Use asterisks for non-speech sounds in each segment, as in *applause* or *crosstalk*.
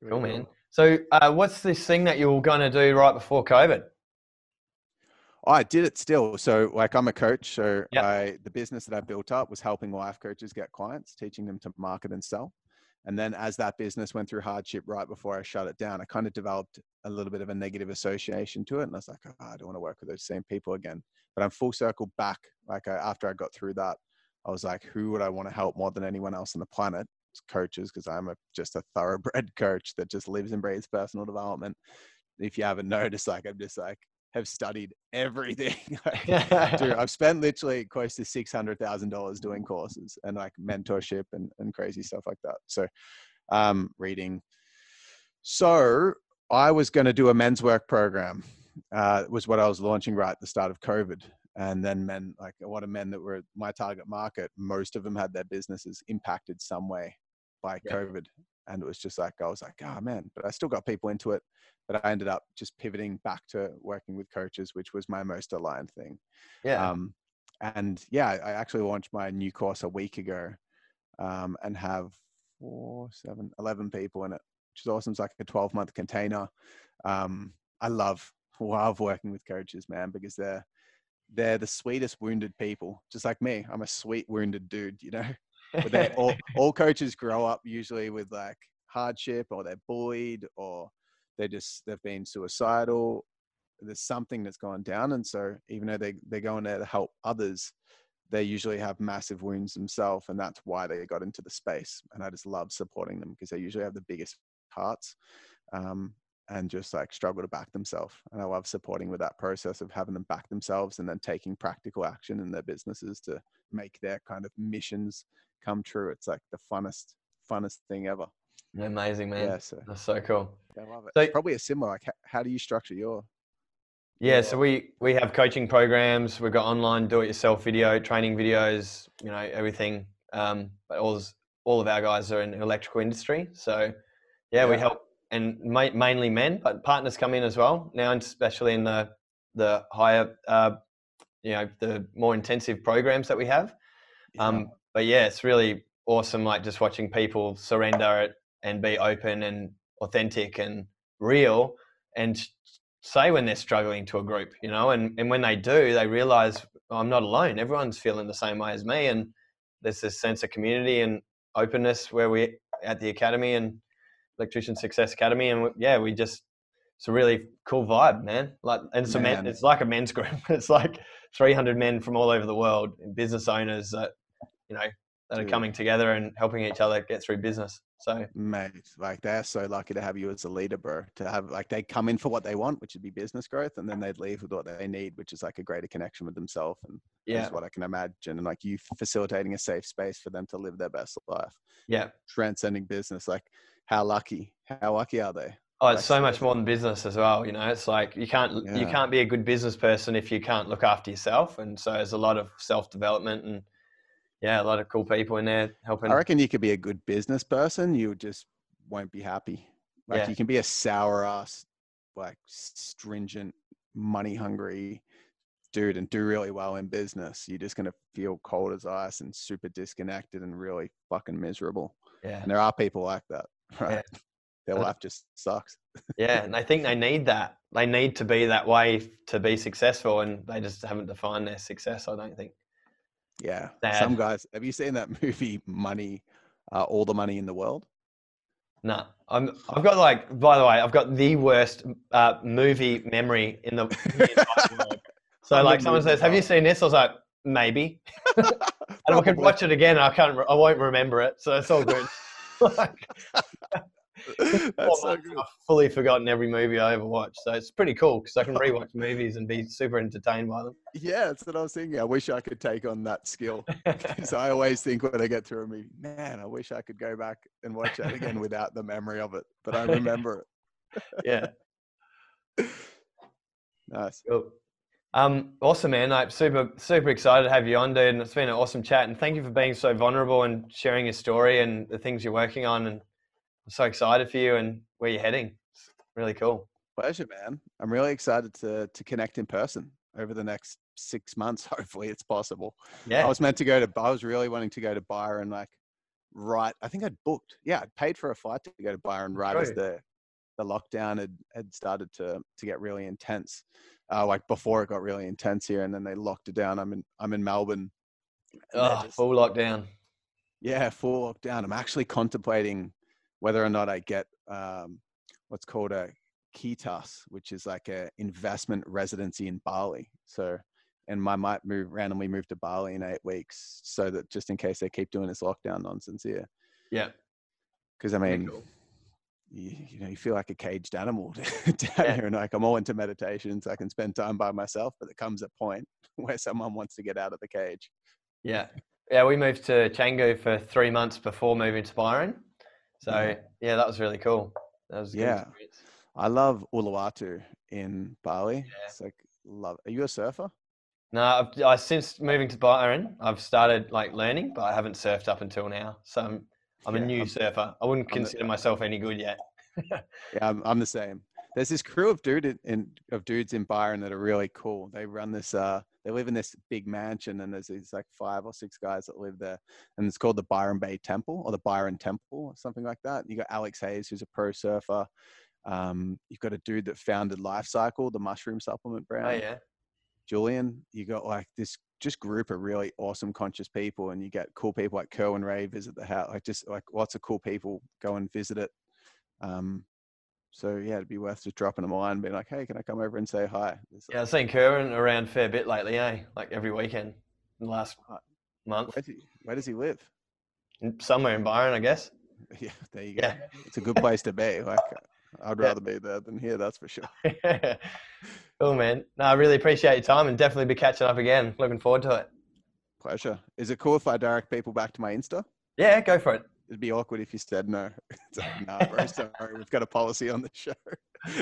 Really Cool, man. So, uh, what's this thing that you were going to do right before COVID? I did it still. So, like, I'm a coach. So, Yep. I the business that I built up was helping life coaches get clients, teaching them to market and sell. And then, as that business went through hardship right before I shut it down, I kind of developed a little bit of a negative association to it. And I was like, oh, I don't want to work with those same people again. But I'm full circle back. Like, I, after I got through that, I was like, who would I want to help more than anyone else on the planet? Coaches, because I'm a, just a thoroughbred *laughs* coach that just lives and breathes personal development. If you haven't *laughs* noticed, like, I'm just like, have studied everything. *laughs* Dude, I've spent literally close to six hundred thousand dollars doing courses and like mentorship and, and crazy stuff like that. So, um, reading. So I was going to do a men's work program. Uh, was what I was launching right at the start of COVID, and then men like a lot of men that were my target market. Most of them had their businesses impacted some way by Yeah. COVID, and it was just like I was like, oh man, but I still got people into it. But I ended up just pivoting back to working with coaches, which was my most aligned thing. yeah. Um, and yeah, I actually launched my new course a week ago um, and have four, seven, 11 people in it, which is awesome. It's like a 12 month container. Um, I love, *laughs* love working with coaches, man, because they're, they're the sweetest wounded people, just like me. I'm a sweet wounded dude, you know, but they all, *laughs* all coaches grow up usually with like hardship or they're bullied or they just, they've been suicidal. There's something that's gone down and so even though they, they're going there to help others they usually have massive wounds themselves and that's why they got into the space. And i just love supporting them because they usually have the biggest hearts. Um, and just like struggle to back themselves and i love supporting with that process of having them back themselves and then taking practical action in their businesses to make their kind of missions come true it's like the funnest funnest thing ever Amazing, man. yeah so That's so cool. i love it So- probably a similar like how, how do you structure your Yeah, so we we have coaching programs. We've got online do-it-yourself video training videos. You know everything. Um, but all all of our guys are in the electrical industry, so yeah, we help and ma- mainly men, but partners come in as well now, especially in the the higher, uh, you know, the more intensive programs that we have. Um, but yeah, it's really awesome. Like just watching people surrender it and be open and authentic and real and say when they're struggling to a group, you know, and, and when they do, they realize "Oh, I'm not alone. Everyone's feeling the same way as me. And there's this sense of community and openness where we at the academy and electrician success academy. And we- yeah, we just, it's a really cool vibe, man. Like, and it's a men, it's like a men's group. *laughs* It's like 300 men from all over the world, business owners that, you know, that are coming together and helping each other get through business. So Mate, like they're so lucky to have you as a leader, bro. To have like they come in for what they want, which would be business growth, and then they'd leave with what they need, which is like a greater connection with themselves. And yeah, that's what I can imagine. And like you facilitating a safe space for them to live their best life, yeah. transcending business. Like how lucky, how lucky are they? Oh, it's so much more than business as well. You know, it's like you can't you can't be a good business person if you can't look after yourself. And so there's a lot of self development and yeah, a lot of cool people in there helping. I reckon you could be a good business person. You just won't be happy. Like Yeah. you can be a sour ass, like stringent, money hungry dude and do really well in business. You're just gonna feel cold as ice and super disconnected and really fucking miserable. Yeah, And there are people like that, right? Their Uh, life just sucks. yeah, and I think they need that. They need to be that way to be successful, and they just haven't defined their success. I don't think. Yeah. Sad. Some guys. Have you seen that *laughs* movie, Money? Uh, All the money in the world. No, I'm. I've got like. By the way, I've got the worst uh, movie memory in the, the world. *laughs* So I'm like, someone says, "Have you seen this?" I was like, "Maybe." *laughs* and I could watch it again. I can't. I won't remember it, so it's all good. like, *laughs* That's so good. I've fully forgotten every movie I ever watched, so it's pretty cool because I can rewatch movies and be super entertained by them. Yeah, that's what I was thinking. Yeah. I wish I could take on that skill. *laughs* Because I always think when I get through a movie, man, I wish I could go back and watch that again *laughs* without the memory of it. But I remember it. yeah. Nice. Cool. Um, awesome, man. I'm super, super excited to have you on, dude. And it's been an awesome chat. And thank you for being so vulnerable and sharing your story and the things you're working on. And I'm so excited for you and where you're heading. It's really cool. Pleasure, man. I'm really excited to to connect in person over the next six months. *laughs* Hopefully, it's possible. Yeah. I was meant to go to. I was really wanting to go to Byron like right. I think I'd booked. Yeah, I'd paid for a flight to go to Byron right as the the lockdown had had started to to get really intense. Uh, like before it got really intense here, and then they locked it down. I'm in I'm in Melbourne. Oh, just, full lockdown. Yeah, full lockdown. I'm actually contemplating whether or not I get um, what's called a Kitas, which is like a investment residency in Bali. So, and I might move randomly move to Bali in eight weeks, so that just in case they keep doing this lockdown nonsense here. Yeah. Because I mean, cool. you, you, know, you feel like a caged animal *laughs* down yeah. here, and like I'm all into meditation, so I can spend time by myself. But there comes a point *laughs* where someone wants to get out of the cage. Yeah, yeah. We moved to Canggu for three months before moving to Byron, so yeah, that was really cool. That was yeah. Experience. I love Uluwatu in Bali. Yeah. It's like love. Are you a surfer? No, I've, I, since moving to Byron, I've started like learning, but I haven't surfed up until now. So I'm I'm yeah, a new I'm, surfer. I wouldn't consider the, myself any good yet. *laughs* yeah, I'm, I'm the same. There's this crew of dude in, of dudes in Byron that are really cool. They run this. Uh, they live in this big mansion, and there's these like five or six guys that live there, and it's called the Byron Bay Temple or the Byron Temple or something like that. You got Alex Hayes, who's a pro surfer. Um, you've got a dude that founded Life Cykel, the mushroom supplement brand. Oh yeah. Julian, you got like this just group of really awesome conscious people and you get cool people like Kerwin Rae visit the house, like just like lots of cool people go and visit it. Um, so yeah, it'd be worth just dropping them a line and being like, hey, can I come over and say hi? yeah, I've seen Kerwin around a fair bit lately, eh? Like every weekend in the last month. Where, he, where does he live? Somewhere in Byron, I guess. *laughs* Yeah, there you go. Yeah. It's a good place to be. Like I'd *laughs* rather yeah. be there than here, that's for sure. *laughs* cool, man. No, I really appreciate your time and definitely be catching up again. Looking forward to it. Pleasure. Is it cool if I direct people back to my Insta? Yeah, go for it. It'd be awkward if you said no. *laughs* like, nah, bro, *laughs* sorry. We've got a policy on the show. *laughs*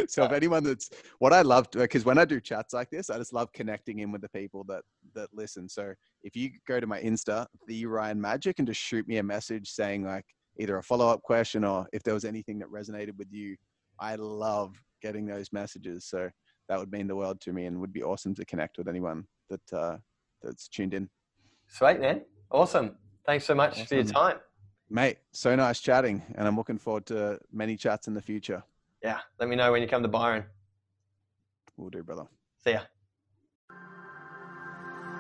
So if anyone that's what I love because when I do chats like this, I just love connecting in with the people that that listen. So if you go to my Insta, the Ryan Magic, and just shoot me a message saying like either a follow up question or if there was anything that resonated with you I love getting those messages. So that would mean the world to me and would be awesome to connect with anyone that uh, that's tuned in. Sweet, man. Awesome. Thanks so much awesome. for your time. Mate, so nice chatting. And I'm looking forward to many chats in the future. Yeah. Let me know when you come to Byron. We'll do, brother. See ya.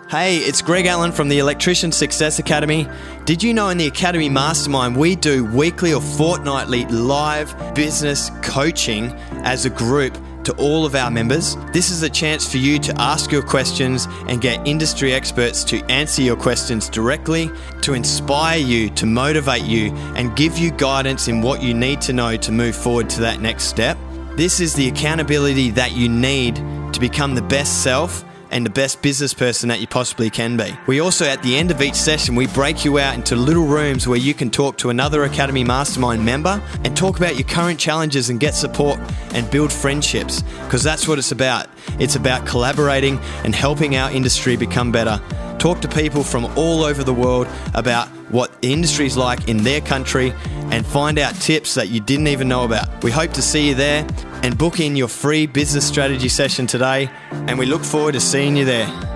Hey, it's Greg Allen from the Electrician Success Academy. Did you know in the Academy Mastermind we do weekly or fortnightly live business coaching as a group to all of our members? This is a chance for you to ask your questions and get industry experts to answer your questions directly, to inspire you, to motivate you, and give you guidance in what you need to know to move forward to that next step. This is the accountability that you need to become the best self and the best business person that you possibly can be. We also, at the end of each session, we break you out into little rooms where you can talk to another Academy Mastermind member and talk about your current challenges and get support and build friendships because that's what it's about. It's about collaborating and helping our industry become better. Talk to people from all over the world about what the industry is like in their country and find out tips that you didn't even know about. We hope to see you there and book in your free business strategy session today, and we look forward to seeing you there.